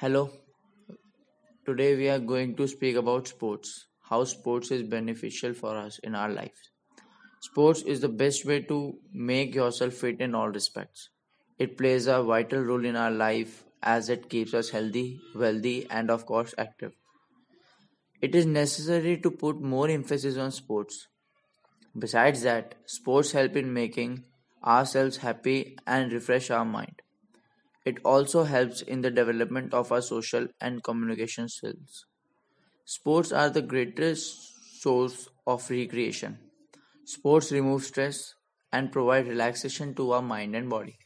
Hello, today we are going to speak about sports. How sports is beneficial for us in our lives. Sports is the best way to make yourself fit in all respects. It plays a vital role in our life as it keeps us healthy, wealthy, and of course active. It is necessary to put more emphasis on sports. Besides that, sports help in making ourselves happy and refresh our mind. It also helps in the development of our social and communication skills. Sports are the greatest source of recreation. Sports remove stress and provide relaxation to our mind and body.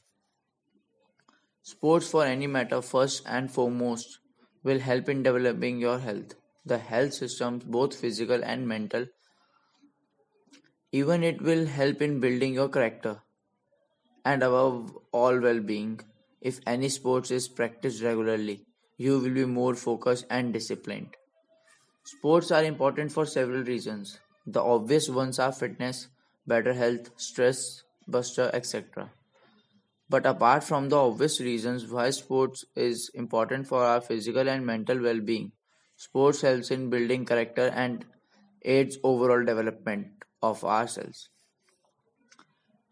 Sports for any matter first and foremost will help in developing your health. The health systems, both physical and mental, even it will help in building your character and above all well-being. If any sports is practiced regularly, you will be more focused and disciplined. Sports are important for several reasons. The obvious ones are fitness, better health, stress buster, etc. But apart from the obvious reasons why sports is important for our physical and mental well-being, sports helps in building character and aids overall development of ourselves.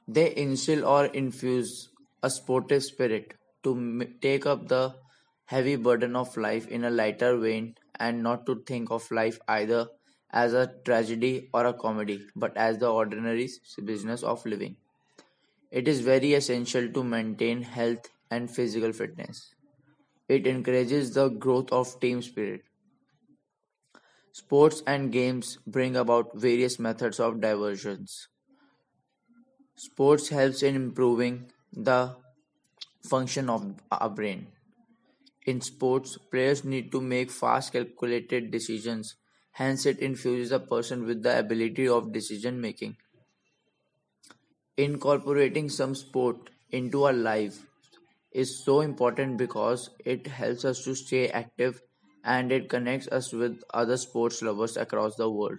They instill or infuse a sportive spirit to take up the heavy burden of life in a lighter vein and not to think of life either as a tragedy or a comedy, but as the ordinary business of living. It is very essential to maintain health and physical fitness. It encourages the growth of team spirit. Sports and games bring about various methods of diversions. Sports helps in improving the function of our brain. In sports, players need to make fast calculated decisions. Hence, it infuses a person with the ability of decision making. Incorporating some sport into our life is so important because it helps us to stay active and it connects us with other sports lovers across the world.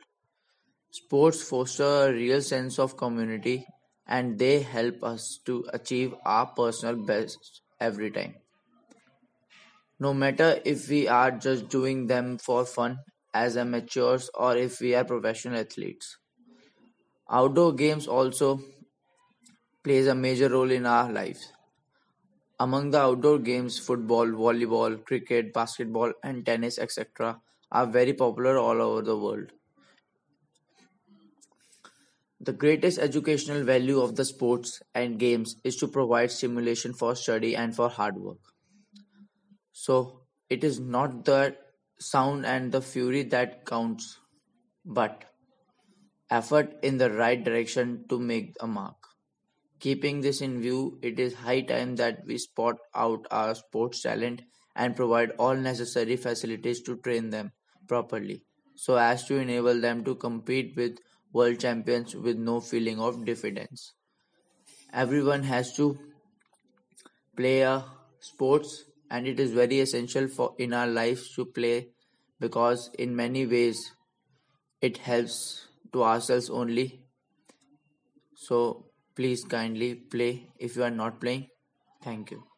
Sports foster a real sense of community and they help us to achieve our personal best every time. No matter if we are just doing them for fun as amateurs or if we are professional athletes. Outdoor games also plays a major role in our lives. Among the outdoor games, football, volleyball, cricket, basketball, and tennis, etc., are very popular all over the world. The greatest educational value of the sports and games is to provide stimulation for study and for hard work. So, it is not the sound and the fury that counts, but effort in the right direction to make a mark. Keeping this in view, it is high time that we spot out our sports talent and provide all necessary facilities to train them properly so as to enable them to compete with world champions with no feeling of diffidence. Everyone has to play a sports and it is very essential for in our lives to play because in many ways it helps to ourselves only. So please kindly play if you are not playing. Thank you